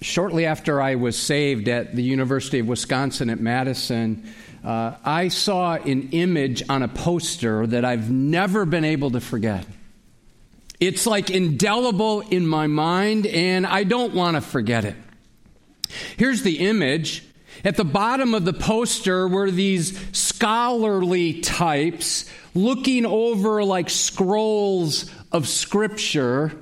shortly after I was saved at the University of Wisconsin at Madison, uh, I saw an image on a poster that I've never been able to forget. It's like indelible in my mind, and I don't want to forget it. Here's the image. At the bottom of the poster were these scholarly types looking over like scrolls of Scripture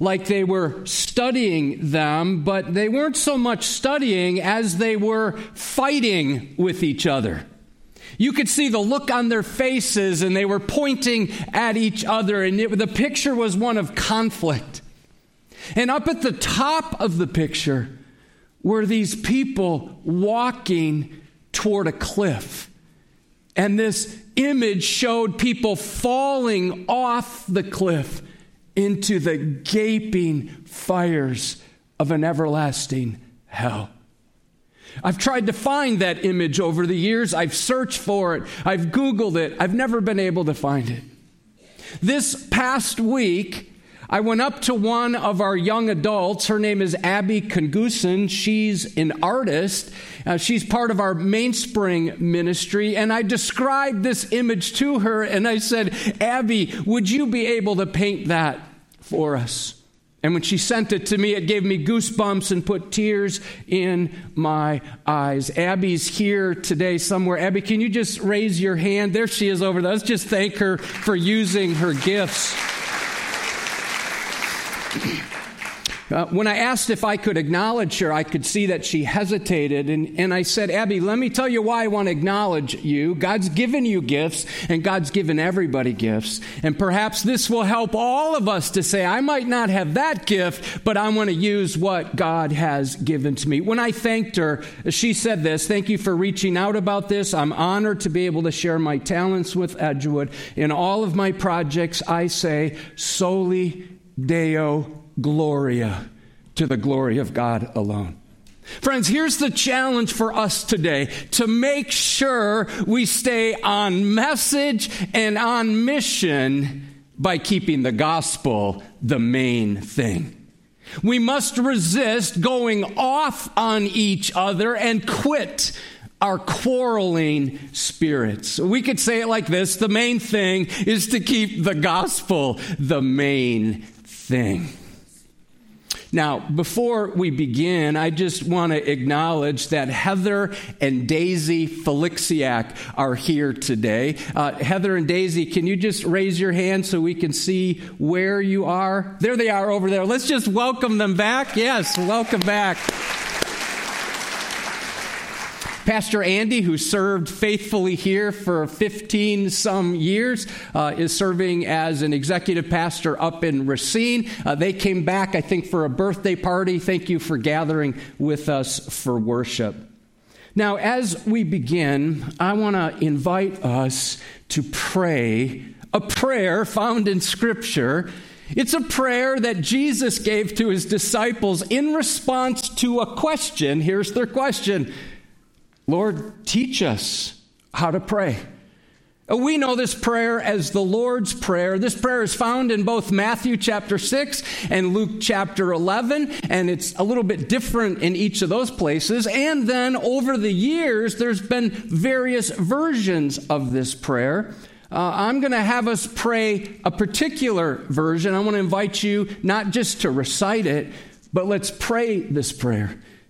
like they were studying them, but they weren't so much studying as they were fighting with each other. You could see the look on their faces, and they were pointing at each other, and it, the picture was one of conflict. And up at the top of the picture were these people walking toward a cliff. And this image showed people falling off the cliff into the gaping fires of an everlasting hell. I've tried to find that image over the years. I've searched for it. I've Googled it. I've never been able to find it. This past week, I went up to one of our young adults. Her name is Abby Kungusen. She's an artist. Uh, she's part of our mainspring ministry. And I described this image to her and I said, Abby, would you be able to paint that for us? And when she sent it to me, it gave me goosebumps and put tears in my eyes. Abby's here today somewhere. Abby, can you just raise your hand? There she is over there. Let's just thank her for using her gifts. Uh, when I asked if I could acknowledge her, I could see that she hesitated. And, and I said, Abby, let me tell you why I want to acknowledge you. God's given you gifts, and God's given everybody gifts. And perhaps this will help all of us to say, I might not have that gift, but I want to use what God has given to me. When I thanked her, she said this Thank you for reaching out about this. I'm honored to be able to share my talents with Edgewood. In all of my projects, I say, Soli Deo Gloria, to the glory of God alone. Friends, here's the challenge for us today to make sure we stay on message and on mission by keeping the gospel the main thing. We must resist going off on each other and quit our quarreling spirits. We could say it like this the main thing is to keep the gospel the main thing. Now, before we begin, I just want to acknowledge that Heather and Daisy Felixiak are here today. Uh, Heather and Daisy, can you just raise your hand so we can see where you are? There they are over there. Let's just welcome them back. Yes, welcome back. Pastor Andy, who served faithfully here for 15 some years, uh, is serving as an executive pastor up in Racine. Uh, they came back, I think, for a birthday party. Thank you for gathering with us for worship. Now, as we begin, I want to invite us to pray a prayer found in Scripture. It's a prayer that Jesus gave to his disciples in response to a question. Here's their question Lord, teach us how to pray. Uh, we know this prayer as the Lord's Prayer. This prayer is found in both Matthew chapter 6 and Luke chapter 11, and it's a little bit different in each of those places. And then over the years, there's been various versions of this prayer. Uh, I'm going to have us pray a particular version. I want to invite you not just to recite it, but let's pray this prayer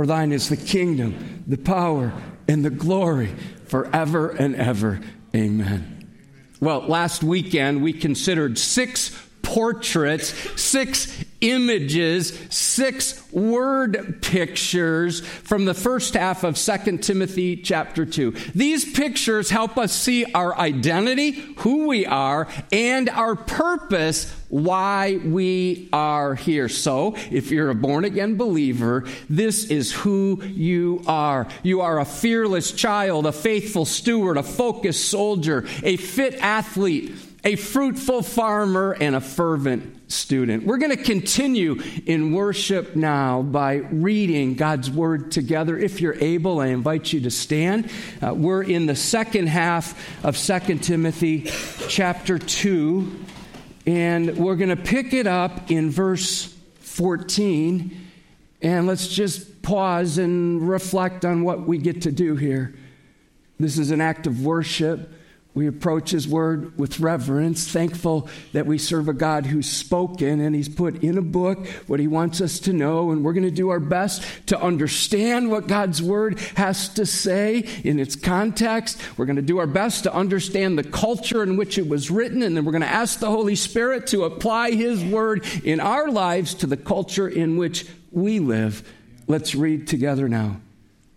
For thine is the kingdom, the power, and the glory forever and ever. Amen. Well, last weekend we considered six portraits, six images, six word pictures from the first half of 2 Timothy chapter 2. These pictures help us see our identity, who we are, and our purpose, why we are here. So, if you're a born again believer, this is who you are. You are a fearless child, a faithful steward, a focused soldier, a fit athlete a fruitful farmer, and a fervent student. We're going to continue in worship now by reading God's word together. If you're able, I invite you to stand. Uh, we're in the second half of 2 Timothy chapter 2, and we're going to pick it up in verse 14. And let's just pause and reflect on what we get to do here. This is an act of worship. We approach His Word with reverence, thankful that we serve a God who's spoken and He's put in a book what He wants us to know. And we're going to do our best to understand what God's Word has to say in its context. We're going to do our best to understand the culture in which it was written. And then we're going to ask the Holy Spirit to apply His Word in our lives to the culture in which we live. Let's read together now.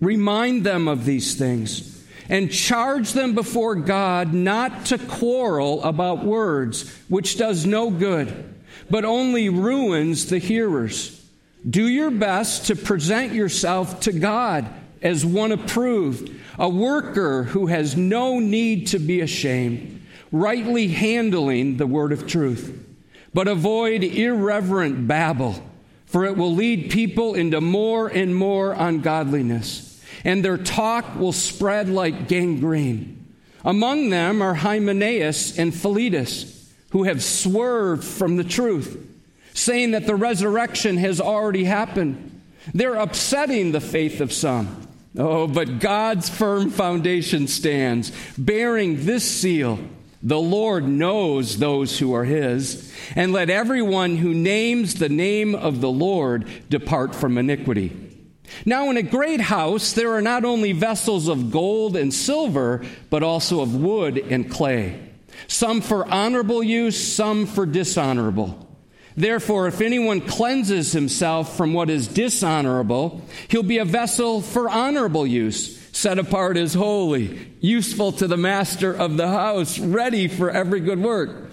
Remind them of these things and charge them before God not to quarrel about words, which does no good, but only ruins the hearers. Do your best to present yourself to God as one approved, a worker who has no need to be ashamed, rightly handling the word of truth. But avoid irreverent babble, for it will lead people into more and more ungodliness and their talk will spread like gangrene. Among them are Hymenaeus and Philetus, who have swerved from the truth, saying that the resurrection has already happened. They're upsetting the faith of some. Oh, but God's firm foundation stands, bearing this seal. The Lord knows those who are his, and let everyone who names the name of the Lord depart from iniquity. Now, in a great house, there are not only vessels of gold and silver, but also of wood and clay, some for honorable use, some for dishonorable. Therefore, if anyone cleanses himself from what is dishonorable, he'll be a vessel for honorable use, set apart as holy, useful to the master of the house, ready for every good work.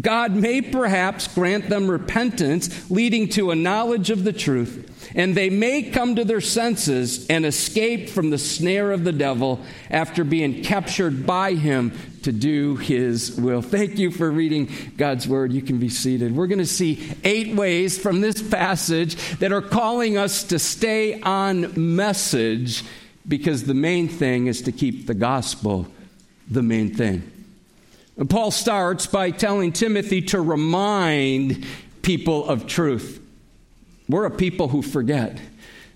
God may perhaps grant them repentance leading to a knowledge of the truth, and they may come to their senses and escape from the snare of the devil after being captured by him to do his will. Thank you for reading God's word. You can be seated. We're going to see eight ways from this passage that are calling us to stay on message because the main thing is to keep the gospel the main thing. Paul starts by telling Timothy to remind people of truth. We're a people who forget.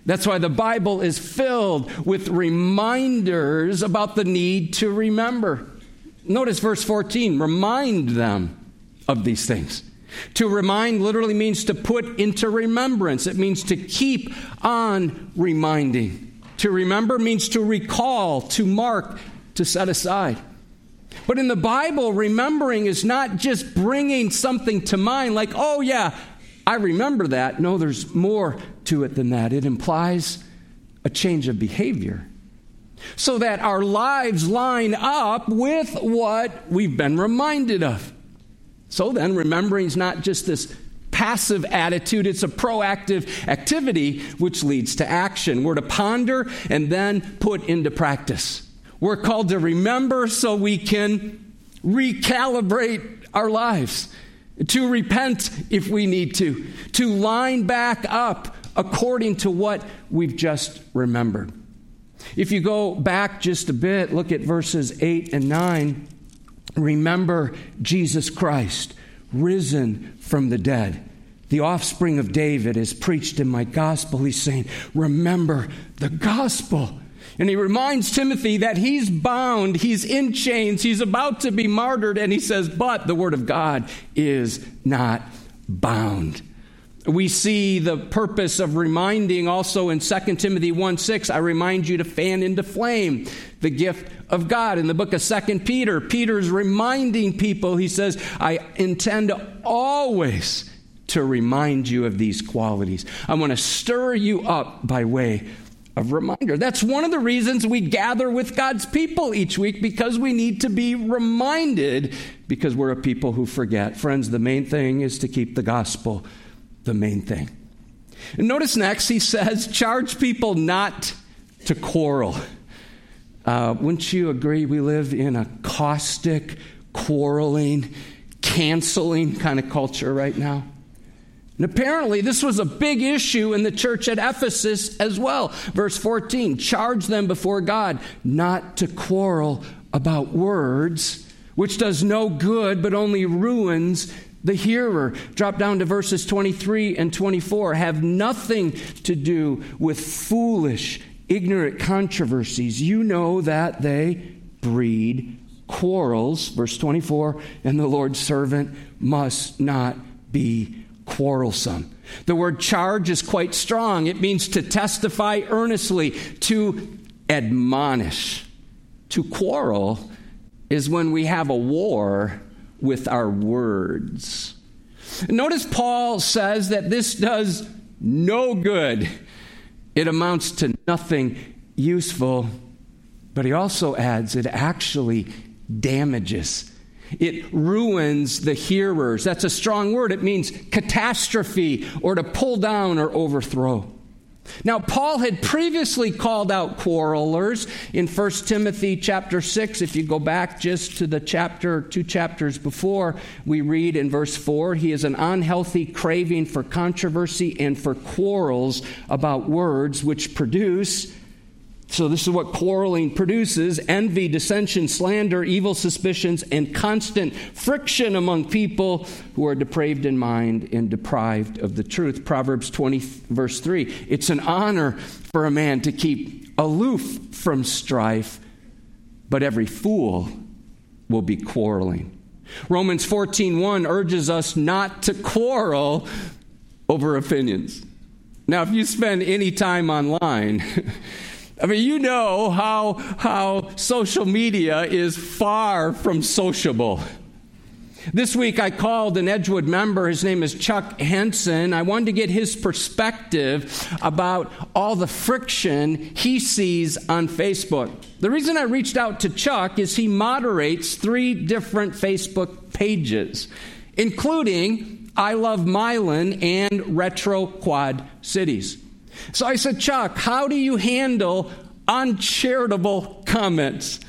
That's why the Bible is filled with reminders about the need to remember. Notice verse 14 remind them of these things. To remind literally means to put into remembrance, it means to keep on reminding. To remember means to recall, to mark, to set aside. But in the Bible, remembering is not just bringing something to mind like, oh, yeah, I remember that. No, there's more to it than that. It implies a change of behavior so that our lives line up with what we've been reminded of. So then, remembering is not just this passive attitude, it's a proactive activity which leads to action. We're to ponder and then put into practice. We're called to remember so we can recalibrate our lives, to repent if we need to, to line back up according to what we've just remembered. If you go back just a bit, look at verses 8 and 9. Remember Jesus Christ, risen from the dead. The offspring of David is preached in my gospel. He's saying, Remember the gospel. And he reminds Timothy that he's bound, he's in chains, he's about to be martyred, and he says, But the word of God is not bound. We see the purpose of reminding also in 2 Timothy 1 6. I remind you to fan into flame the gift of God. In the book of 2 Peter, Peter's reminding people, he says, I intend always to remind you of these qualities. I want to stir you up by way of reminder. That's one of the reasons we gather with God's people each week because we need to be reminded because we're a people who forget. Friends, the main thing is to keep the gospel the main thing. And notice next, he says, charge people not to quarrel. Uh, wouldn't you agree we live in a caustic, quarreling, canceling kind of culture right now? And apparently, this was a big issue in the church at Ephesus as well. Verse 14 charge them before God not to quarrel about words, which does no good but only ruins the hearer. Drop down to verses 23 and 24. Have nothing to do with foolish, ignorant controversies. You know that they breed quarrels. Verse 24. And the Lord's servant must not be quarrelsome. The word charge is quite strong. It means to testify earnestly, to admonish. To quarrel is when we have a war with our words. Notice Paul says that this does no good, it amounts to nothing useful, but he also adds it actually damages. It ruins the hearers. That's a strong word. It means catastrophe or to pull down or overthrow. Now, Paul had previously called out quarrelers in 1 Timothy chapter 6. If you go back just to the chapter, two chapters before, we read in verse 4 he is an unhealthy craving for controversy and for quarrels about words, which produce so, this is what quarreling produces envy, dissension, slander, evil suspicions, and constant friction among people who are depraved in mind and deprived of the truth. Proverbs 20, verse 3. It's an honor for a man to keep aloof from strife, but every fool will be quarreling. Romans 14:1 urges us not to quarrel over opinions. Now, if you spend any time online, I mean, you know how, how social media is far from sociable. This week I called an Edgewood member. His name is Chuck Henson. I wanted to get his perspective about all the friction he sees on Facebook. The reason I reached out to Chuck is he moderates three different Facebook pages, including I Love Milan and Retro Quad Cities. So I said, Chuck, how do you handle uncharitable comments?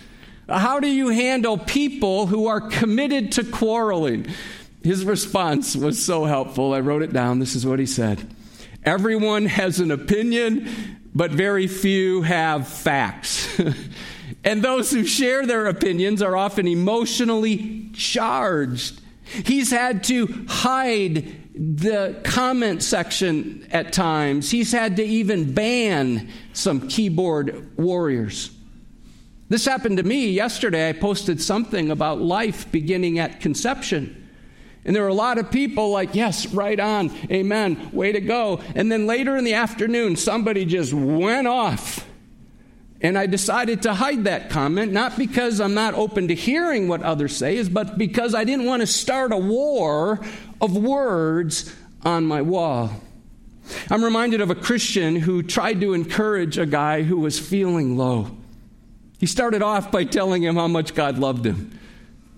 How do you handle people who are committed to quarreling? His response was so helpful. I wrote it down. This is what he said Everyone has an opinion, but very few have facts. and those who share their opinions are often emotionally charged. He's had to hide the comment section at times. He's had to even ban some keyboard warriors. This happened to me yesterday. I posted something about life beginning at conception. And there were a lot of people like, yes, right on, amen, way to go. And then later in the afternoon, somebody just went off. And I decided to hide that comment, not because I'm not open to hearing what others say, is but because I didn't want to start a war of words on my wall. I'm reminded of a Christian who tried to encourage a guy who was feeling low. He started off by telling him how much God loved him.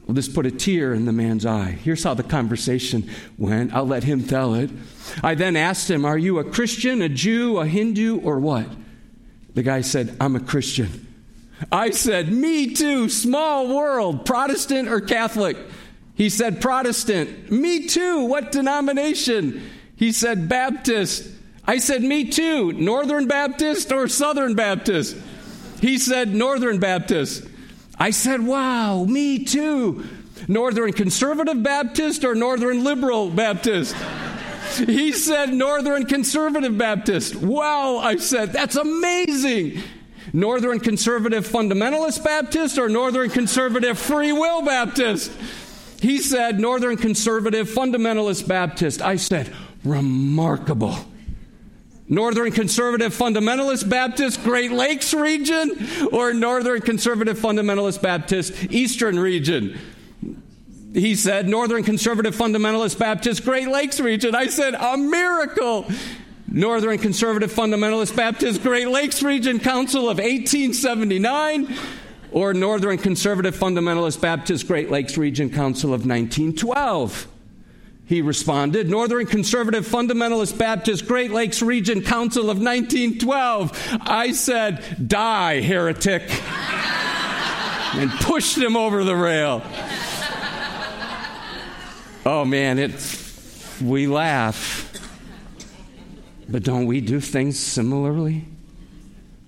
Well, this put a tear in the man's eye. Here's how the conversation went. I'll let him tell it. I then asked him, Are you a Christian, a Jew, a Hindu, or what? The guy said, I'm a Christian. I said, Me too, small world, Protestant or Catholic? He said, Protestant. Me too. What denomination? He said, Baptist. I said, Me too. Northern Baptist or Southern Baptist? He said, Northern Baptist. I said, Wow, me too. Northern Conservative Baptist or Northern Liberal Baptist? He said Northern Conservative Baptist. Wow, I said, that's amazing. Northern Conservative Fundamentalist Baptist or Northern Conservative Free Will Baptist? He said Northern Conservative Fundamentalist Baptist. I said, remarkable. Northern Conservative Fundamentalist Baptist Great Lakes region or Northern Conservative Fundamentalist Baptist Eastern region? He said Northern Conservative Fundamentalist Baptist Great Lakes region. I said, a miracle. Northern Conservative Fundamentalist Baptist Great Lakes Region Council of 1879 or Northern Conservative Fundamentalist Baptist Great Lakes Region Council of 1912? He responded, Northern Conservative Fundamentalist Baptist Great Lakes Region Council of 1912. I said, Die, heretic, and pushed him over the rail. Oh man, it, we laugh. But don't we do things similarly?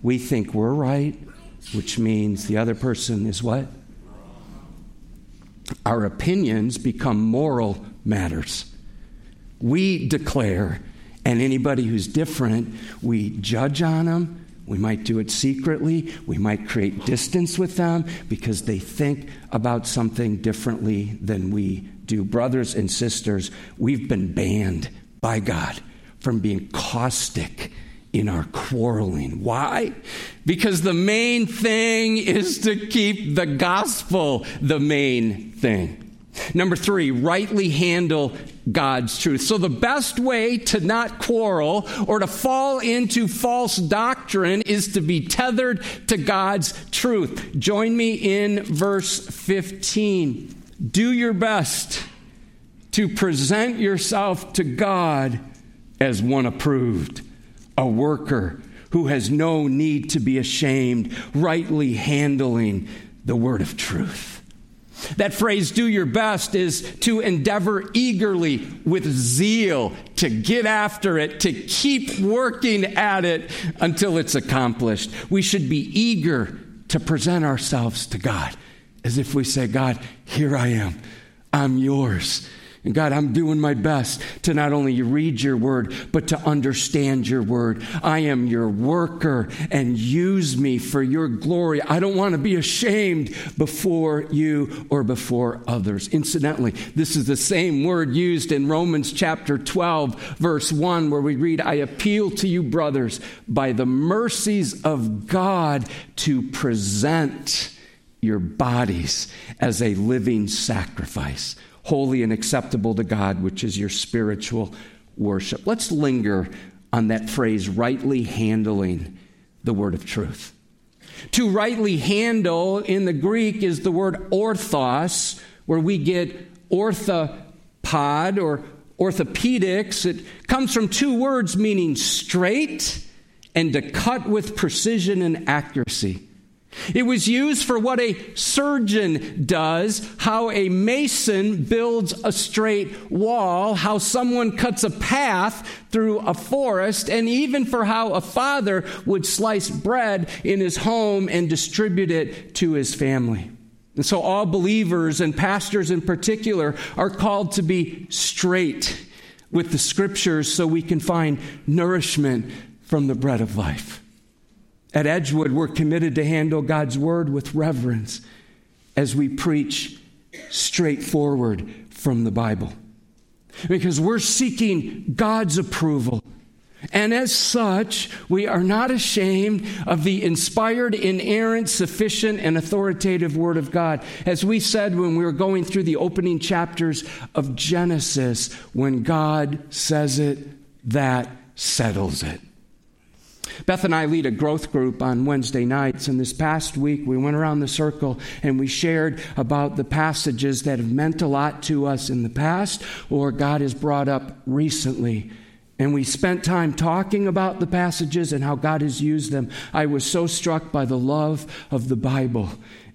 We think we're right, which means the other person is what? Our opinions become moral matters. We declare, and anybody who's different, we judge on them. We might do it secretly. We might create distance with them because they think about something differently than we do. Brothers and sisters, we've been banned by God from being caustic in our quarreling. Why? Because the main thing is to keep the gospel the main thing. Number three, rightly handle God's truth. So, the best way to not quarrel or to fall into false doctrine is to be tethered to God's truth. Join me in verse 15. Do your best to present yourself to God as one approved, a worker who has no need to be ashamed, rightly handling the word of truth. That phrase, do your best, is to endeavor eagerly with zeal, to get after it, to keep working at it until it's accomplished. We should be eager to present ourselves to God as if we say, God, here I am. I'm yours. And God, I'm doing my best to not only read your word, but to understand your word. I am your worker and use me for your glory. I don't want to be ashamed before you or before others. Incidentally, this is the same word used in Romans chapter 12, verse 1, where we read, I appeal to you, brothers, by the mercies of God to present your bodies as a living sacrifice holy and acceptable to God, which is your spiritual worship. Let's linger on that phrase, rightly handling the word of truth. To rightly handle in the Greek is the word orthos, where we get orthopod or orthopedics. It comes from two words meaning straight and to cut with precision and accuracy. It was used for what a surgeon does, how a mason builds a straight wall, how someone cuts a path through a forest, and even for how a father would slice bread in his home and distribute it to his family. And so, all believers and pastors in particular are called to be straight with the scriptures so we can find nourishment from the bread of life. At Edgewood, we're committed to handle God's word with reverence as we preach straightforward from the Bible. Because we're seeking God's approval. And as such, we are not ashamed of the inspired, inerrant, sufficient, and authoritative Word of God. As we said when we were going through the opening chapters of Genesis, when God says it, that settles it. Beth and I lead a growth group on Wednesday nights, and this past week we went around the circle and we shared about the passages that have meant a lot to us in the past or God has brought up recently. And we spent time talking about the passages and how God has used them. I was so struck by the love of the Bible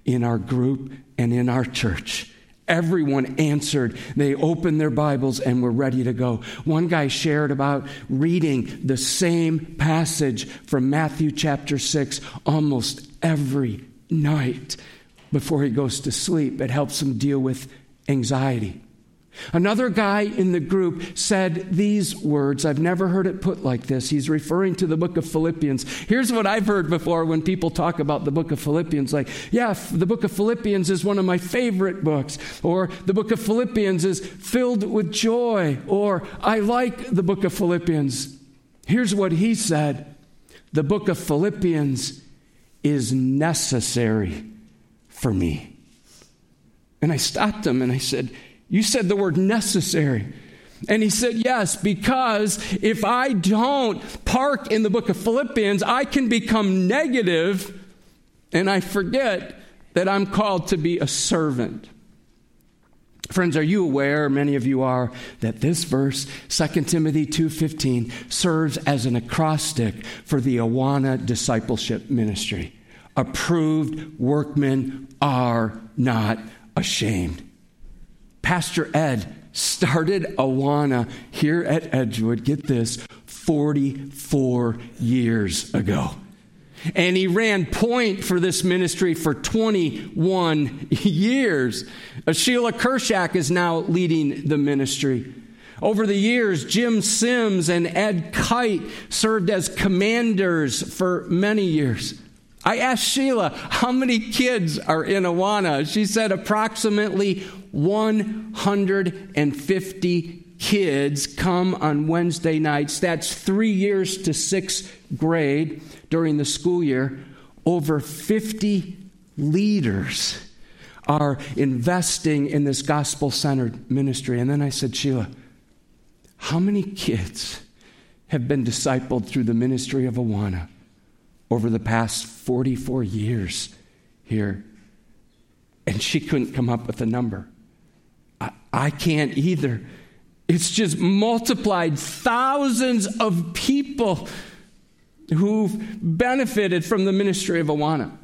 in our group and in our church. Everyone answered. They opened their Bibles and were ready to go. One guy shared about reading the same passage from Matthew chapter 6 almost every night before he goes to sleep. It helps him deal with anxiety. Another guy in the group said these words. I've never heard it put like this. He's referring to the book of Philippians. Here's what I've heard before when people talk about the book of Philippians like, yeah, the book of Philippians is one of my favorite books, or the book of Philippians is filled with joy, or I like the book of Philippians. Here's what he said the book of Philippians is necessary for me. And I stopped him and I said, you said the word necessary. And he said, Yes, because if I don't park in the book of Philippians, I can become negative and I forget that I'm called to be a servant. Friends, are you aware, many of you are, that this verse, 2 Timothy 2:15, serves as an acrostic for the Awana discipleship ministry. Approved workmen are not ashamed. Pastor Ed started Awana here at Edgewood, get this, 44 years ago. And he ran point for this ministry for 21 years. Uh, Sheila Kershak is now leading the ministry. Over the years, Jim Sims and Ed Kite served as commanders for many years. I asked Sheila, how many kids are in Awana? She said approximately 150 kids come on Wednesday nights. That's three years to sixth grade during the school year. Over 50 leaders are investing in this gospel centered ministry. And then I said, Sheila, how many kids have been discipled through the ministry of Awana over the past 44 years here? And she couldn't come up with a number. I can't either. It's just multiplied thousands of people who've benefited from the ministry of Awana.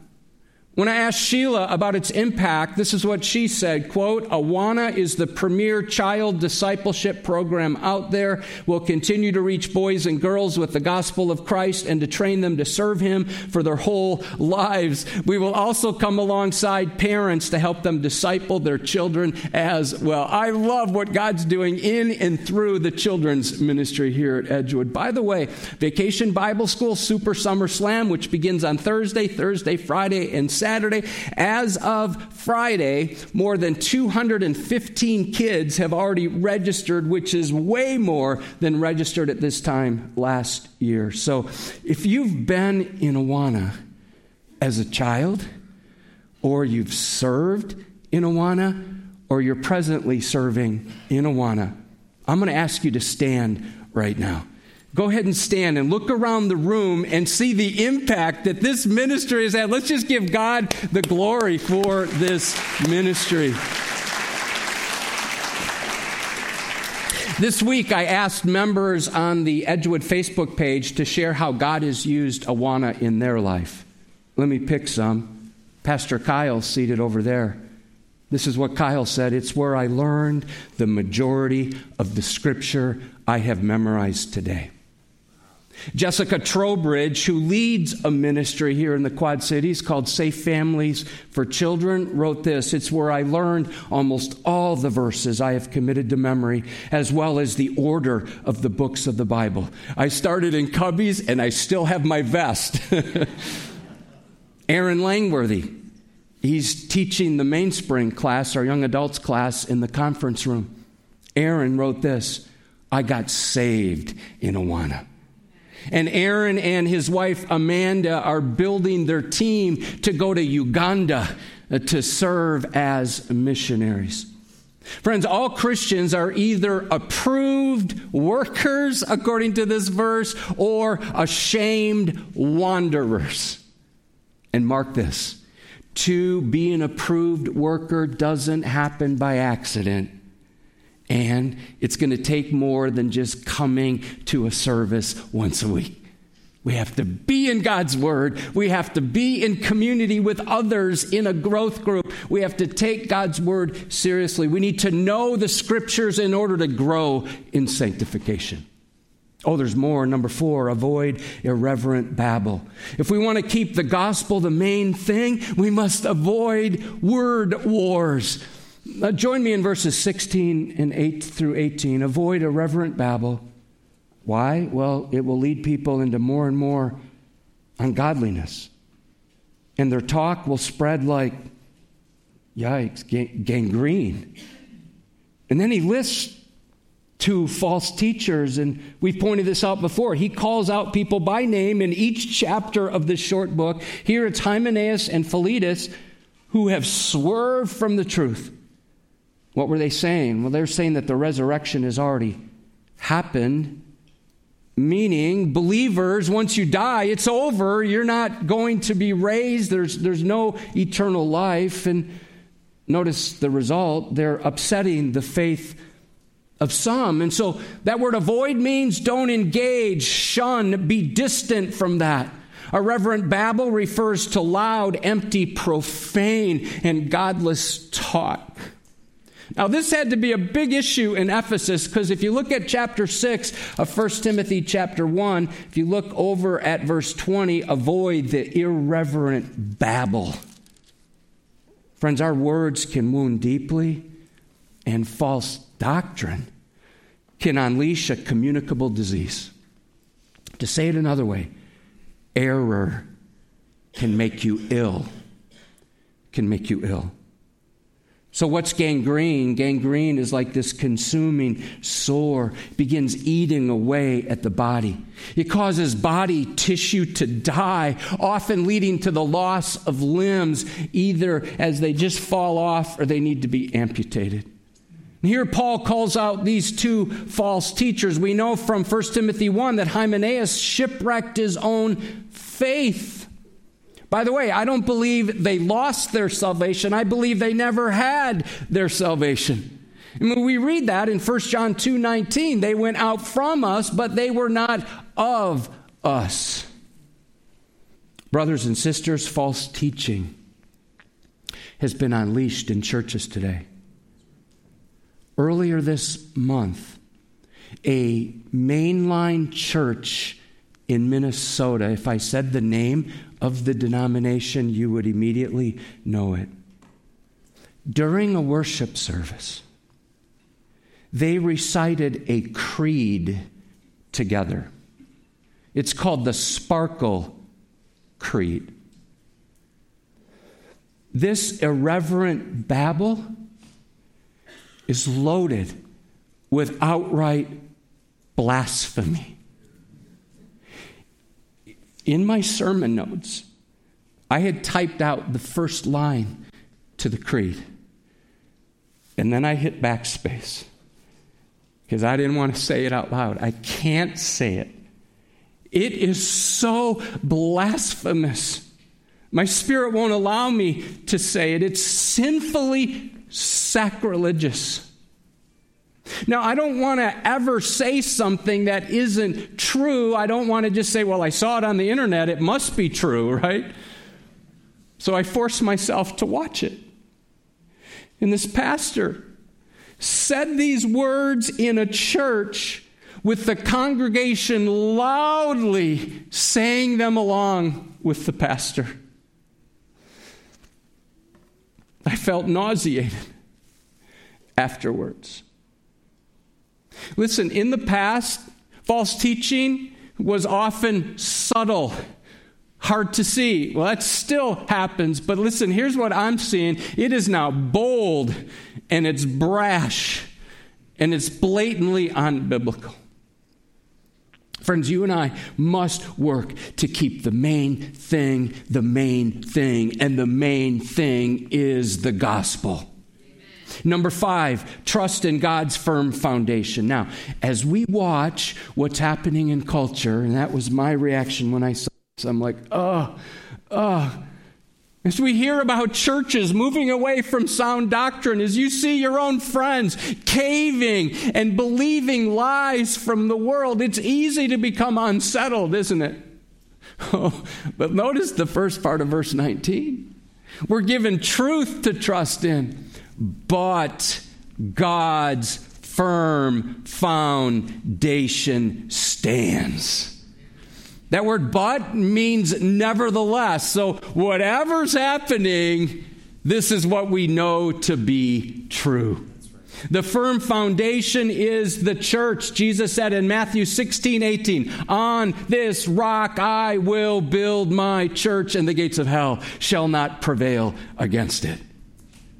When I asked Sheila about its impact, this is what she said, quote, Awana is the premier child discipleship program out there. We'll continue to reach boys and girls with the gospel of Christ and to train them to serve him for their whole lives. We will also come alongside parents to help them disciple their children as well. I love what God's doing in and through the children's ministry here at Edgewood. By the way, Vacation Bible School Super Summer Slam, which begins on Thursday, Thursday, Friday, and Saturday Saturday. As of Friday, more than 215 kids have already registered, which is way more than registered at this time last year. So if you've been in Awana as a child, or you've served in Awana, or you're presently serving in Awana, I'm going to ask you to stand right now. Go ahead and stand and look around the room and see the impact that this ministry has had. Let's just give God the glory for this ministry. This week, I asked members on the Edgewood Facebook page to share how God has used Awana in their life. Let me pick some. Pastor Kyle, seated over there. This is what Kyle said It's where I learned the majority of the scripture I have memorized today. Jessica Trowbridge, who leads a ministry here in the Quad Cities called Safe Families for Children, wrote this It's where I learned almost all the verses I have committed to memory, as well as the order of the books of the Bible. I started in Cubbies and I still have my vest. Aaron Langworthy, he's teaching the mainspring class, our young adults class, in the conference room. Aaron wrote this I got saved in Awana. And Aaron and his wife Amanda are building their team to go to Uganda uh, to serve as missionaries. Friends, all Christians are either approved workers, according to this verse, or ashamed wanderers. And mark this to be an approved worker doesn't happen by accident. And it's going to take more than just coming to a service once a week. We have to be in God's Word. We have to be in community with others in a growth group. We have to take God's Word seriously. We need to know the Scriptures in order to grow in sanctification. Oh, there's more. Number four, avoid irreverent babble. If we want to keep the gospel the main thing, we must avoid word wars. Uh, join me in verses 16 and 8 through 18. Avoid irreverent babble. Why? Well, it will lead people into more and more ungodliness. And their talk will spread like, yikes, gangrene. And then he lists two false teachers, and we've pointed this out before. He calls out people by name in each chapter of this short book. Here it's Hymenaeus and Philetus who have swerved from the truth. What were they saying? Well, they're saying that the resurrection has already happened. Meaning, believers, once you die, it's over. You're not going to be raised. There's, there's no eternal life. And notice the result. They're upsetting the faith of some. And so that word avoid means don't engage, shun, be distant from that. Irreverent babble refers to loud, empty, profane, and godless talk. Now, this had to be a big issue in Ephesus because if you look at chapter 6 of 1 Timothy chapter 1, if you look over at verse 20, avoid the irreverent babble. Friends, our words can wound deeply, and false doctrine can unleash a communicable disease. To say it another way, error can make you ill. Can make you ill. So, what's gangrene? Gangrene is like this consuming sore, begins eating away at the body. It causes body tissue to die, often leading to the loss of limbs, either as they just fall off or they need to be amputated. And here, Paul calls out these two false teachers. We know from 1 Timothy 1 that Hymenaeus shipwrecked his own faith. By the way, I don't believe they lost their salvation. I believe they never had their salvation. And when we read that in 1 John 2 19, they went out from us, but they were not of us. Brothers and sisters, false teaching has been unleashed in churches today. Earlier this month, a mainline church in Minnesota, if I said the name of the denomination, you would immediately know it. During a worship service, they recited a creed together. It's called the Sparkle Creed. This irreverent babble is loaded with outright blasphemy in my sermon notes, I had typed out the first line to the creed. And then I hit backspace because I didn't want to say it out loud. I can't say it. It is so blasphemous. My spirit won't allow me to say it. It's sinfully sacrilegious. Now, I don't want to ever say something that isn't true. I don't want to just say, well, I saw it on the internet. It must be true, right? So I force myself to watch it. And this pastor said these words in a church with the congregation loudly saying them along with the pastor. I felt nauseated afterwards. Listen, in the past, false teaching was often subtle, hard to see. Well, that still happens, but listen, here's what I'm seeing it is now bold and it's brash and it's blatantly unbiblical. Friends, you and I must work to keep the main thing the main thing, and the main thing is the gospel. Number five, trust in God's firm foundation. Now, as we watch what's happening in culture, and that was my reaction when I saw this, I'm like, oh, oh. As we hear about churches moving away from sound doctrine, as you see your own friends caving and believing lies from the world, it's easy to become unsettled, isn't it? Oh, but notice the first part of verse 19. We're given truth to trust in but God's firm foundation stands. That word but means nevertheless. So, whatever's happening, This is what we know to be true. The firm foundation is the church. Jesus said in Matthew 16, 18, On this rock I will build my church, and the gates of hell shall not prevail against it.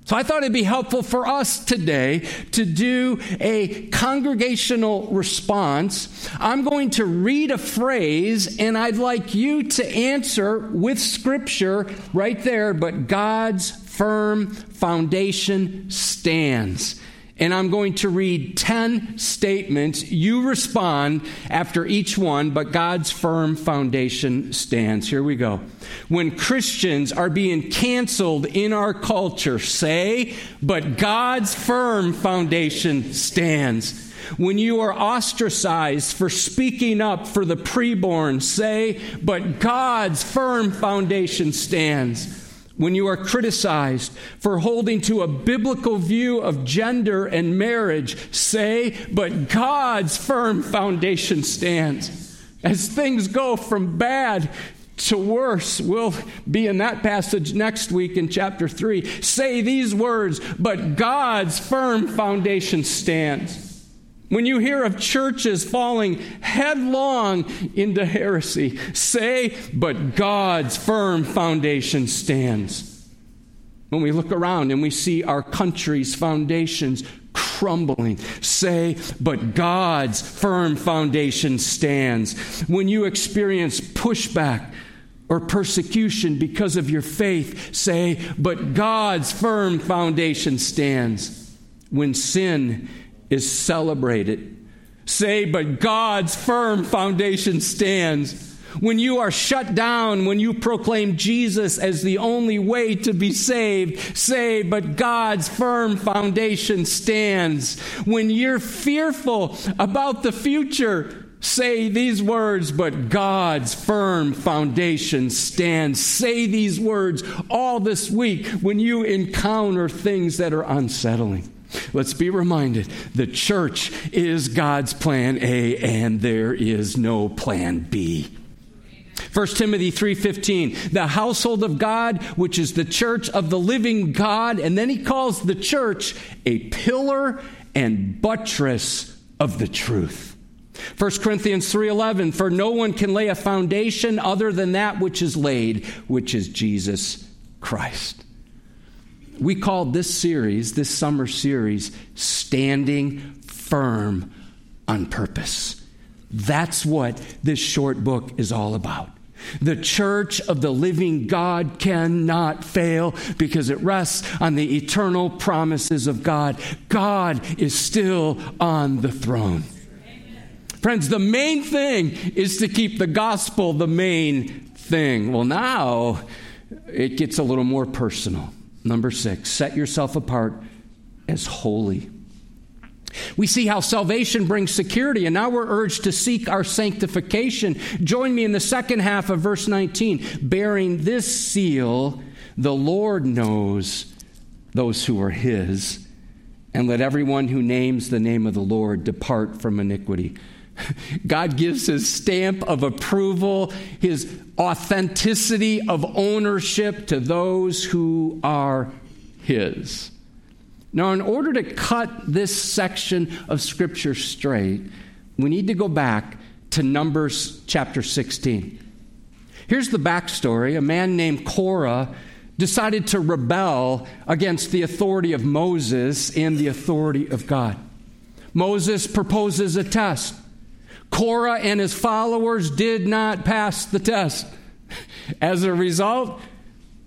So I thought it'd be helpful for us today to do a congregational response. I'm going to read a phrase and I'd like you to answer with scripture right there, but God's firm foundation stands and I'm going to read 10 statements. You respond after each one, but God's firm foundation stands. Here we go. When Christians are being canceled in our culture, say, but God's firm foundation stands. When you are ostracized for speaking up for the preborn, say, but God's firm foundation stands when you are criticized for holding to a biblical view of gender and marriage, say, but God's firm foundation stands. As things go from bad to worse, we'll be in that passage next week in chapter 3. Say these words, but God's firm foundation stands. When you hear of churches falling headlong into heresy, say, but God's firm foundation stands. When we look around and we see our country's foundations crumbling, say, but God's firm foundation stands. When you experience pushback, or persecution because of your faith, say, but God's firm foundation stands. When sin is celebrated. Say, but God's firm foundation stands. When you are shut down, when you proclaim Jesus as the only way to be saved, say, but God's firm foundation stands. When you're fearful about the future, say these words, but God's firm foundation stands. Say these words all this week when you encounter things that are unsettling. Let's be reminded the church is God's plan A and there is no plan B. 1 Timothy 3:15 the household of God which is the church of the living God and then he calls the church a pillar and buttress of the truth. 1 Corinthians 3:11 for no one can lay a foundation other than that which is laid which is Jesus Christ. We called this series, this summer series, Standing Firm on Purpose. That's what this short book is all about. The church of the living God cannot fail because it rests on the eternal promises of God. God is still on the throne. Friends, the main thing is to keep the gospel the main thing. Well, now it gets a little more personal. Number six, set yourself apart as holy. We see how salvation brings security, and now we're urged to seek our sanctification. Join me in the second half of verse 19. Bearing this seal, the Lord knows those who are his, and let everyone who names the name of the Lord depart from iniquity. God gives his stamp of approval, his authenticity of ownership to those who are his. Now, in order to cut this section of Scripture straight, we need to go back to Numbers chapter 16. Here's the backstory a man named Korah decided to rebel against the authority of Moses and the authority of God. Moses proposes a test. Korah and his followers did not pass the test. As a result,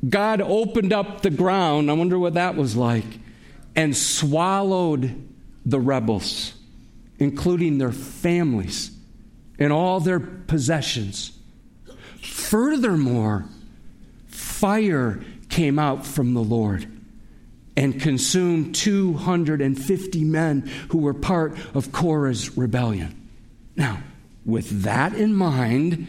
God opened up the ground. I wonder what that was like. And swallowed the rebels, including their families and all their possessions. Furthermore, fire came out from the Lord and consumed 250 men who were part of Korah's rebellion. Now, with that in mind,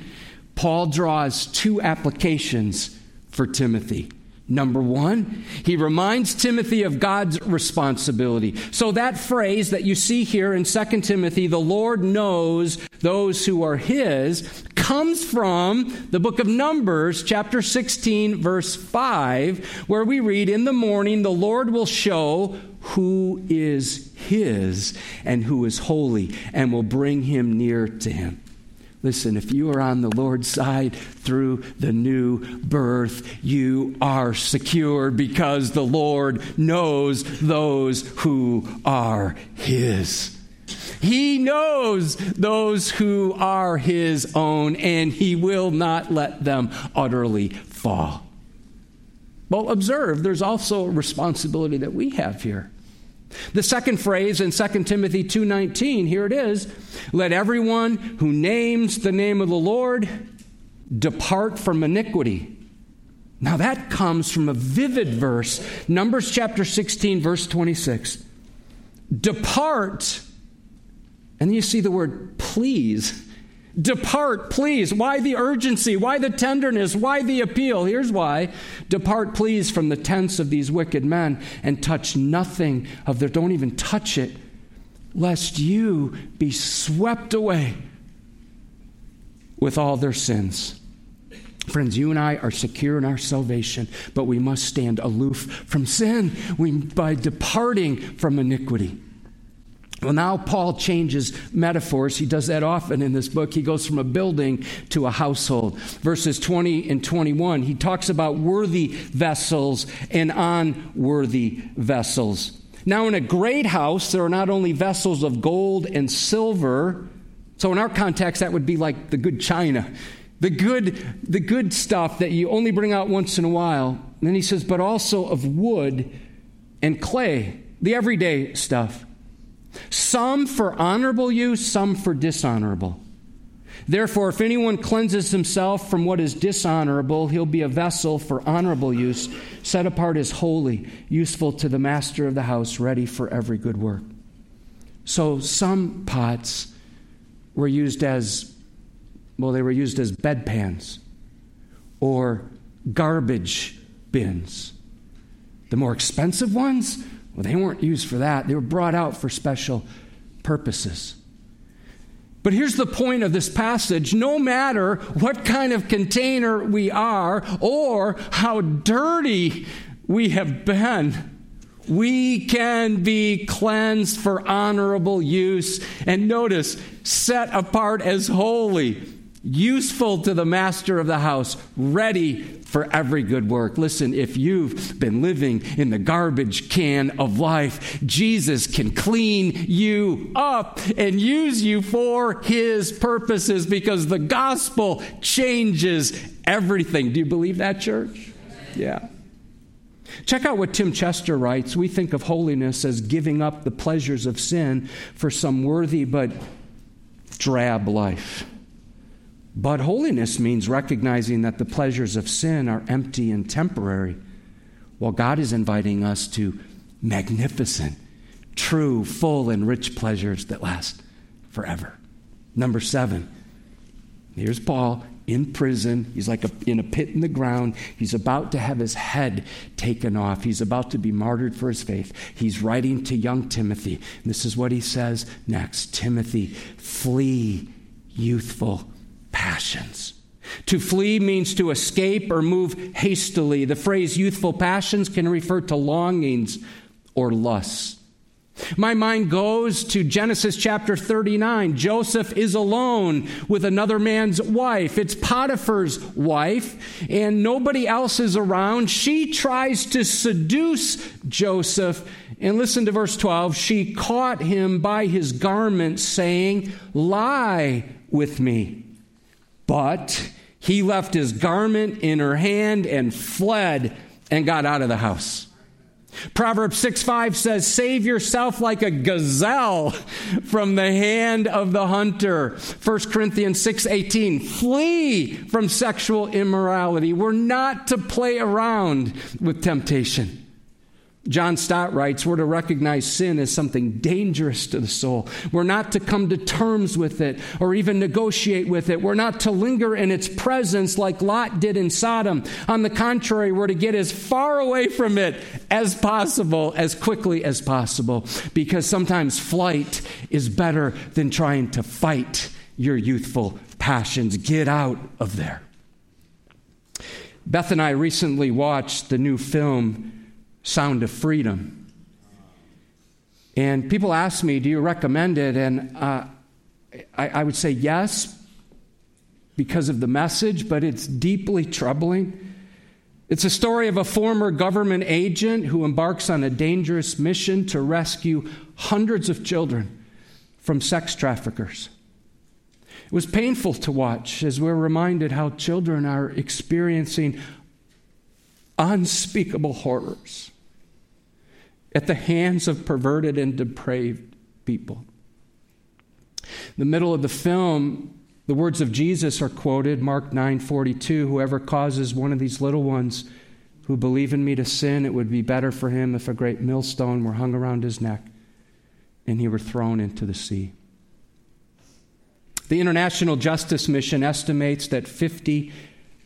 Paul draws two applications for Timothy. Number one, he reminds Timothy of God's responsibility. So that phrase that you see here in 2 Timothy, the Lord knows those who are his, comes from the book of Numbers, chapter 16, verse 5, where we read, In the morning the Lord will show who is his and who is holy, and will bring him near to him. Listen, if you are on the Lord's side through the new birth, you are secure because the Lord knows those who are His. He knows those who are His own, and He will not let them utterly fall. Well, observe, there's also a responsibility that we have here. The second phrase in 2 Timothy 2:19, here it is, let everyone who names the name of the Lord depart from iniquity. Now that comes from a vivid verse, Numbers chapter 16 verse 26. Depart. And you see the word please. Depart, please. Why the urgency? Why the tenderness? Why the appeal? Here's why. Depart, please, from the tents of these wicked men and touch nothing of their, don't even touch it, lest you be swept away with all their sins. Friends, you and I are secure in our salvation, but we must stand aloof from sin we, by departing from iniquity. Well, now Paul changes metaphors. He does that often in this book. He goes from a building to a household. Verses 20 and 21, he talks about worthy vessels and unworthy vessels. Now, in a great house, there are not only vessels of gold and silver. So, in our context, that would be like the good china, the good, the good stuff that you only bring out once in a while. And then he says, but also of wood and clay, the everyday stuff some for honorable use, some for dishonorable. Therefore, if anyone cleanses himself from what is dishonorable, he'll be a vessel for honorable use, set apart as holy, useful to the master of the house, ready for every good work. So, some pots were used as, well, they were used as bedpans or garbage bins. The more expensive ones well, they weren't used for that, they were brought out for special purposes. But here's the point of this passage no matter what kind of container we are or how dirty we have been, we can be cleansed for honorable use. And notice, set apart as holy useful to the master of the house, ready for every good work. Listen, if you've been living in the garbage can of life, Jesus can clean you up and use you for his purposes because the gospel changes everything. Do you believe that, church? Yeah. Check out what Tim Chester writes. We think of holiness as giving up the pleasures of sin for some worthy but drab life. But holiness means recognizing that the pleasures of sin are empty and temporary, while God is inviting us to magnificent, true, full, and rich pleasures that last forever. Number seven, here's Paul in prison. He's like a, in a pit in the ground. He's about to have his head taken off. He's about to be martyred for his faith. He's writing to young Timothy. And this is what he says next Timothy, flee youthful passions. To flee means to escape or move hastily. The phrase youthful passions can refer to longings or lusts. My mind goes to Genesis chapter 39. Joseph is alone with another man's wife. It's Potiphar's wife, and nobody else is around. She tries to seduce Joseph. And listen to verse 12. She caught him by his garment, saying, Lie with me. But he left his garment in her hand and fled and got out of the house. Proverbs 6 5 says, Save yourself like a gazelle from the hand of the hunter. 1 Corinthians 6 18, flee from sexual immorality. We're not to play around with temptation. John Stott writes, We're to recognize sin as something dangerous to the soul. We're not to come to terms with it or even negotiate with it. We're not to linger in its presence like Lot did in Sodom. On the contrary, we're to get as far away from it as possible, as quickly as possible, because sometimes flight is better than trying to fight your youthful passions. Get out of there. Beth and I recently watched the new film Sound of Freedom. And people ask me, Do you recommend it? And uh, I, I would say yes, because of the message, but it's deeply troubling. It's a story of a former government agent who embarks on a dangerous mission to rescue hundreds of children from sex traffickers. It was painful to watch as we're reminded how children are experiencing unspeakable horrors at the hands of perverted and depraved people. In the middle of the film, the words of Jesus are quoted, Mark 9:42, whoever causes one of these little ones who believe in me to sin, it would be better for him if a great millstone were hung around his neck and he were thrown into the sea. The International Justice Mission estimates that 50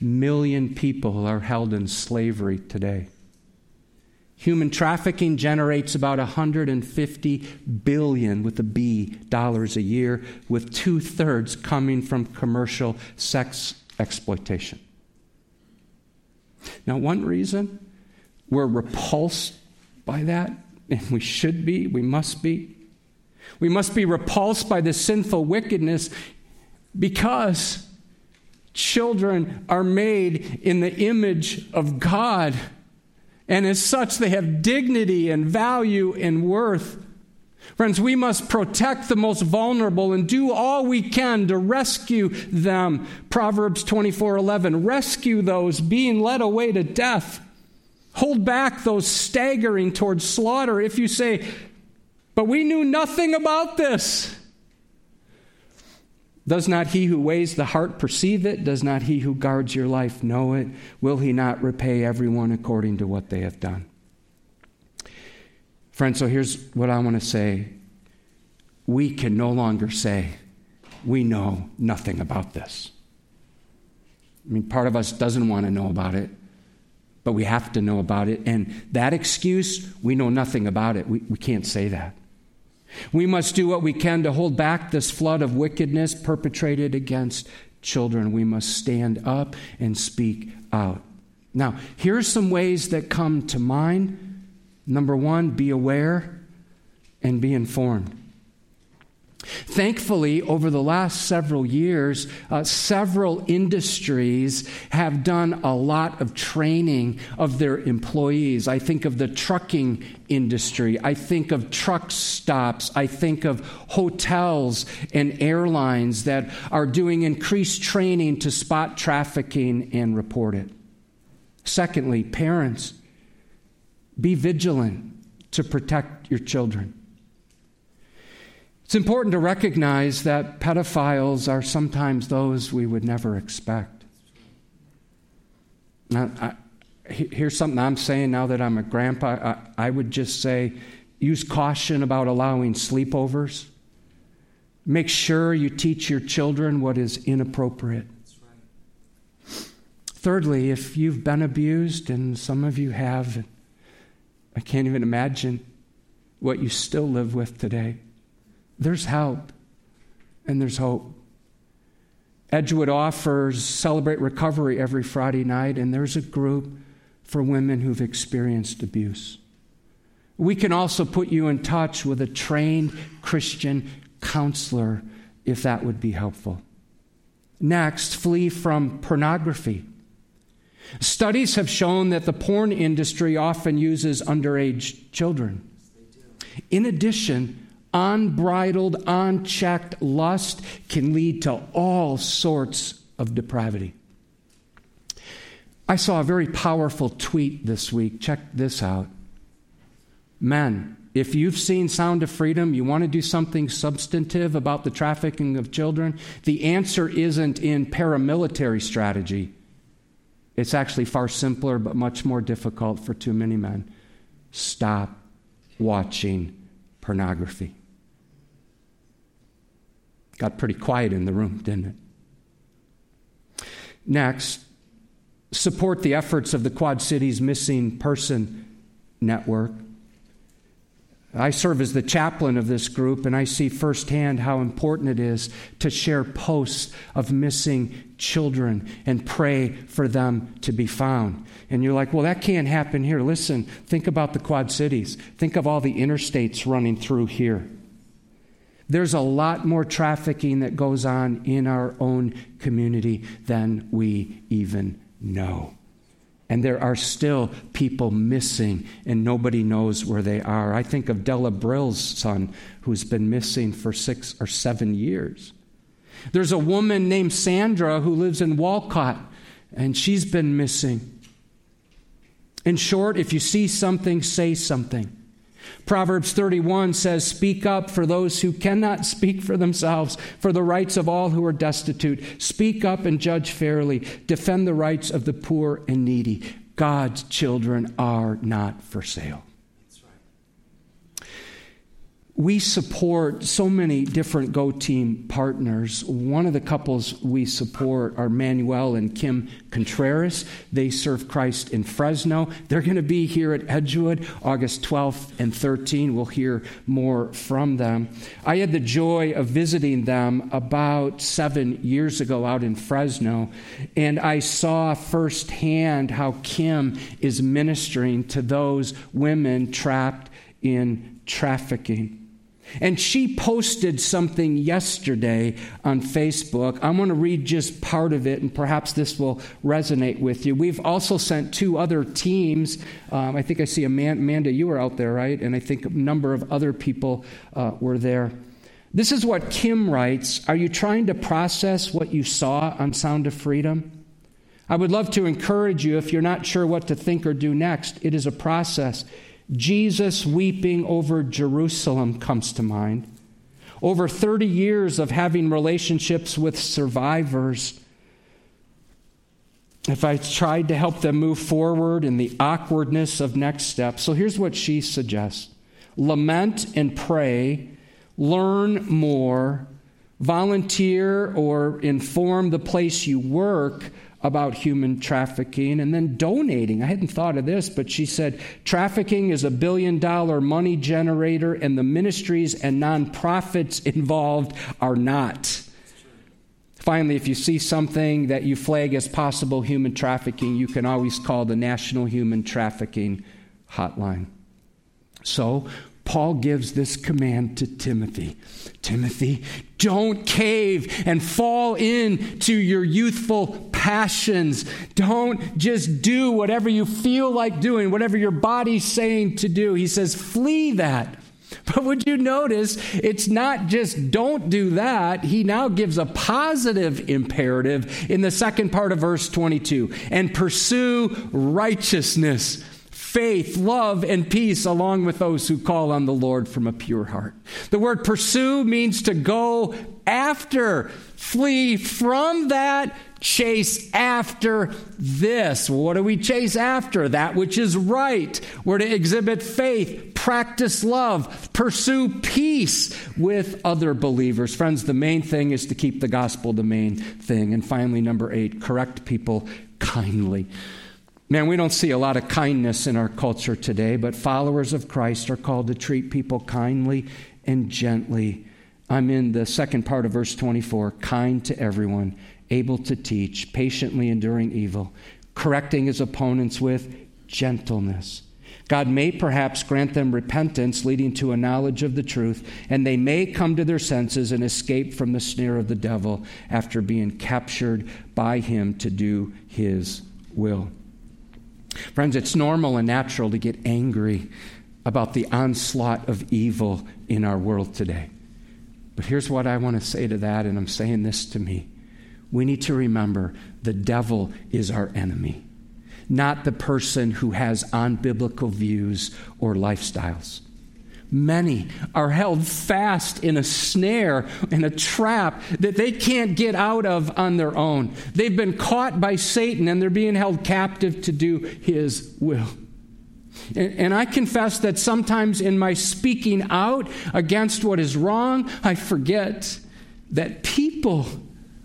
million people are held in slavery today. Human trafficking generates about 150 billion with a B dollars a year, with two thirds coming from commercial sex exploitation. Now, one reason we're repulsed by that, and we should be, we must be, we must be repulsed by this sinful wickedness because children are made in the image of God. And as such, they have dignity and value and worth. Friends, we must protect the most vulnerable and do all we can to rescue them. Proverbs 24:11 Rescue those being led away to death. Hold back those staggering towards slaughter. If you say, "But we knew nothing about this." Does not he who weighs the heart perceive it? Does not he who guards your life know it? Will he not repay everyone according to what they have done? Friends, so here's what I want to say. We can no longer say, we know nothing about this. I mean, part of us doesn't want to know about it, but we have to know about it. And that excuse, we know nothing about it, we, we can't say that. We must do what we can to hold back this flood of wickedness perpetrated against children. We must stand up and speak out. Now, here are some ways that come to mind. Number one, be aware and be informed. Thankfully, over the last several years, uh, several industries have done a lot of training of their employees. I think of the trucking industry, I think of truck stops, I think of hotels and airlines that are doing increased training to spot trafficking and report it. Secondly, parents, be vigilant to protect your children. It's important to recognize that pedophiles are sometimes those we would never expect. Now, I, here's something I'm saying now that I'm a grandpa. I, I would just say use caution about allowing sleepovers. Make sure you teach your children what is inappropriate. Thirdly, if you've been abused, and some of you have, I can't even imagine what you still live with today. There's help and there's hope. Edgewood offers Celebrate Recovery every Friday night, and there's a group for women who've experienced abuse. We can also put you in touch with a trained Christian counselor if that would be helpful. Next, flee from pornography. Studies have shown that the porn industry often uses underage children. In addition, unbridled, unchecked lust can lead to all sorts of depravity. I saw a very powerful tweet this week. Check this out. Men, if you've seen Sound of Freedom, you want to do something substantive about the trafficking of children, the answer isn't in paramilitary strategy. It's actually far simpler, but much more difficult for too many men. stop watching pornography. Got pretty quiet in the room, didn't it? Next, support the efforts of the Quad Cities Missing Person Network. I serve as the chaplain of this group, and I see firsthand how important it is to share posts of missing children and pray for them to be found. And you're like, well, that can't happen here. Listen, think about the Quad Cities, think of all the interstates running through here. There's a lot more trafficking that goes on in our own community than we even know. And there are still people missing, and nobody knows where they are. I think of Della Brill's son, who's been missing for six or seven years. There's a woman named Sandra who lives in Walcott, and she's been missing. In short, if you see something, say something. Proverbs 31 says, Speak up for those who cannot speak for themselves, for the rights of all who are destitute. Speak up and judge fairly. Defend the rights of the poor and needy. God's children are not for sale we support so many different Go Team partners. One of the couples we support are Manuel and Kim Contreras. They serve Christ in Fresno. They're going to be here at Edgewood August 12th and 13th. We'll hear more from them. I had the joy of visiting them about seven years ago out in Fresno, and I saw firsthand how Kim is ministering to those women trapped in trafficking. And she posted something yesterday on Facebook. I'm going to read just part of it, and perhaps this will resonate with you. We've also sent two other teams. Um, I think I see Amanda, you were out there, right? And I think a number of other people uh, were there. This is what Kim writes Are you trying to process what you saw on Sound of Freedom? I would love to encourage you if you're not sure what to think or do next. It is a process. Jesus weeping over Jerusalem comes to mind. Over 30 years of having relationships with survivors. If I tried to help them move forward in the awkwardness of next steps. So here's what she suggests lament and pray, learn more, volunteer or inform the place you work about human trafficking and then donating. I hadn't thought of this, but she said trafficking is a billion dollar money generator, and the ministries and nonprofits involved are not. Finally, if you see something that you flag as possible human trafficking, you can always call the National Human Trafficking Hotline. So, Paul gives this command to Timothy Timothy, don't cave and fall into your youthful passions. Don't just do whatever you feel like doing, whatever your body's saying to do. He says, flee that. But would you notice it's not just don't do that. He now gives a positive imperative in the second part of verse 22 and pursue righteousness faith, love, and peace along with those who call on the Lord from a pure heart. The word pursue means to go after, flee from that, chase after this. What do we chase after? That which is right. We're to exhibit faith, practice love, pursue peace with other believers. Friends, the main thing is to keep the gospel the main thing. And finally, number eight, correct people kindly. Man, we don't see a lot of kindness in our culture today, but followers of Christ are called to treat people kindly and gently. I'm in the second part of verse 24 kind to everyone, able to teach, patiently enduring evil, correcting his opponents with gentleness. God may perhaps grant them repentance leading to a knowledge of the truth, and they may come to their senses and escape from the snare of the devil after being captured by him to do his will. Friends, it's normal and natural to get angry about the onslaught of evil in our world today. But here's what I want to say to that, and I'm saying this to me. We need to remember the devil is our enemy, not the person who has unbiblical views or lifestyles. Many are held fast in a snare, in a trap that they can't get out of on their own. They've been caught by Satan and they're being held captive to do his will. And I confess that sometimes in my speaking out against what is wrong, I forget that people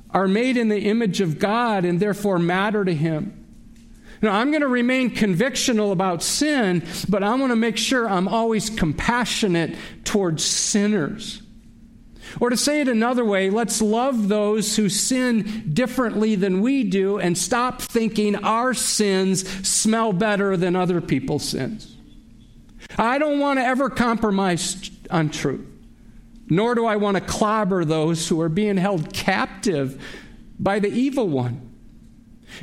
are made in the image of God and therefore matter to Him. Now, I'm going to remain convictional about sin, but I want to make sure I'm always compassionate towards sinners. Or to say it another way, let's love those who sin differently than we do and stop thinking our sins smell better than other people's sins. I don't want to ever compromise on truth, nor do I want to clobber those who are being held captive by the evil one.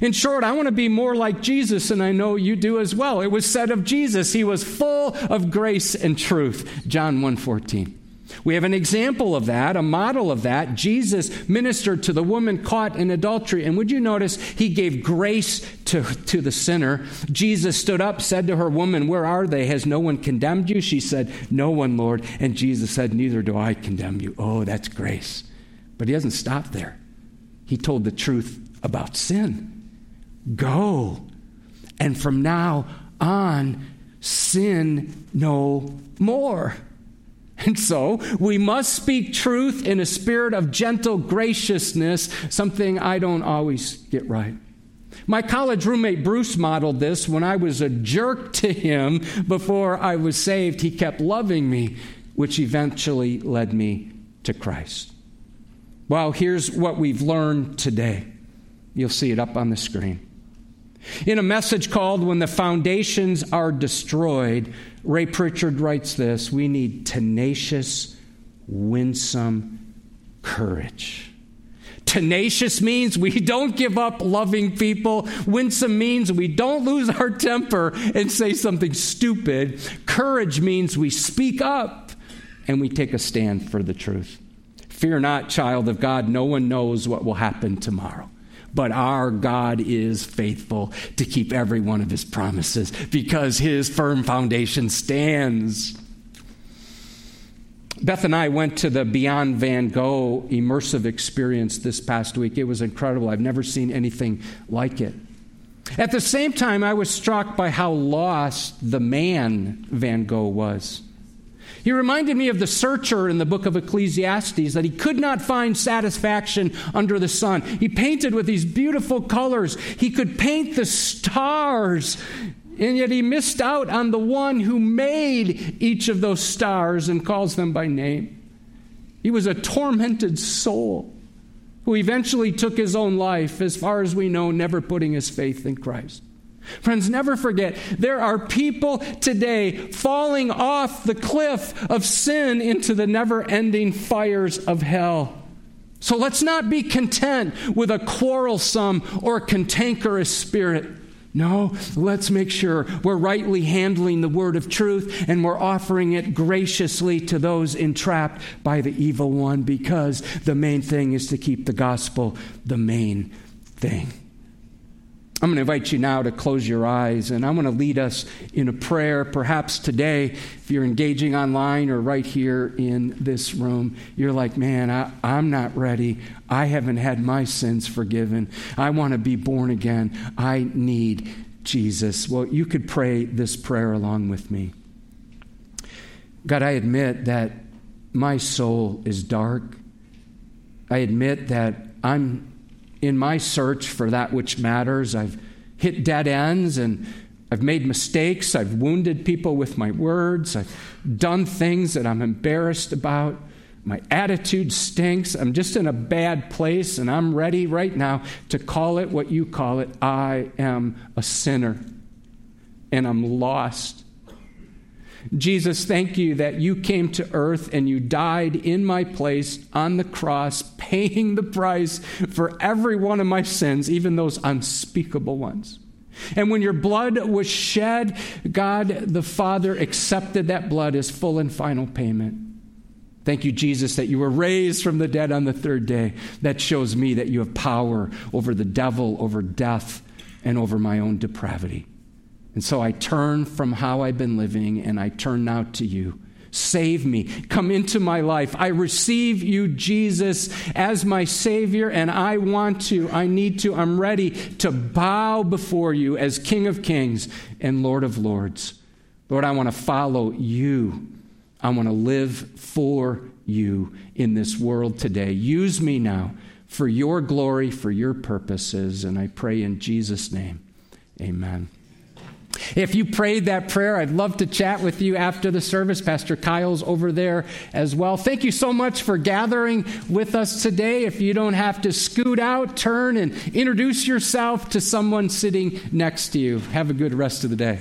In short, I want to be more like Jesus, and I know you do as well. It was said of Jesus, he was full of grace and truth. John 1:14. We have an example of that, a model of that. Jesus ministered to the woman caught in adultery. And would you notice he gave grace to, to the sinner? Jesus stood up, said to her, Woman, where are they? Has no one condemned you? She said, No one, Lord. And Jesus said, Neither do I condemn you. Oh, that's grace. But he doesn't stop there. He told the truth about sin. Go. And from now on, sin no more. And so we must speak truth in a spirit of gentle graciousness, something I don't always get right. My college roommate Bruce modeled this when I was a jerk to him before I was saved. He kept loving me, which eventually led me to Christ. Well, here's what we've learned today. You'll see it up on the screen. In a message called When the Foundations Are Destroyed, Ray Pritchard writes this We need tenacious, winsome courage. Tenacious means we don't give up loving people. Winsome means we don't lose our temper and say something stupid. Courage means we speak up and we take a stand for the truth. Fear not, child of God, no one knows what will happen tomorrow. But our God is faithful to keep every one of his promises because his firm foundation stands. Beth and I went to the Beyond Van Gogh immersive experience this past week. It was incredible. I've never seen anything like it. At the same time, I was struck by how lost the man Van Gogh was. He reminded me of the searcher in the book of Ecclesiastes that he could not find satisfaction under the sun. He painted with these beautiful colors. He could paint the stars, and yet he missed out on the one who made each of those stars and calls them by name. He was a tormented soul who eventually took his own life, as far as we know, never putting his faith in Christ. Friends, never forget there are people today falling off the cliff of sin into the never ending fires of hell. So let's not be content with a quarrelsome or cantankerous spirit. No, let's make sure we're rightly handling the word of truth and we're offering it graciously to those entrapped by the evil one because the main thing is to keep the gospel the main thing. I'm going to invite you now to close your eyes, and I'm going to lead us in a prayer. Perhaps today, if you're engaging online or right here in this room, you're like, man, I, I'm not ready. I haven't had my sins forgiven. I want to be born again. I need Jesus. Well, you could pray this prayer along with me. God, I admit that my soul is dark. I admit that I'm in my search for that which matters. I've hit dead ends and I've made mistakes. I've wounded people with my words. I've done things that I'm embarrassed about. My attitude stinks. I'm just in a bad place, and I'm ready right now to call it what you call it. I am a sinner, and I'm lost. Jesus, thank you that you came to earth and you died in my place on the cross, paying the price for every one of my sins, even those unspeakable ones. And when your blood was shed, God the Father accepted that blood as full and final payment. Thank you, Jesus, that you were raised from the dead on the third day. That shows me that you have power over the devil, over death, and over my own depravity. And so I turn from how I've been living and I turn now to you. Save me. Come into my life. I receive you, Jesus, as my Savior, and I want to, I need to, I'm ready to bow before you as King of Kings and Lord of Lords. Lord, I want to follow you. I want to live for you in this world today. Use me now for your glory, for your purposes. And I pray in Jesus' name, amen. If you prayed that prayer, I'd love to chat with you after the service. Pastor Kyle's over there as well. Thank you so much for gathering with us today. If you don't have to scoot out, turn and introduce yourself to someone sitting next to you. Have a good rest of the day.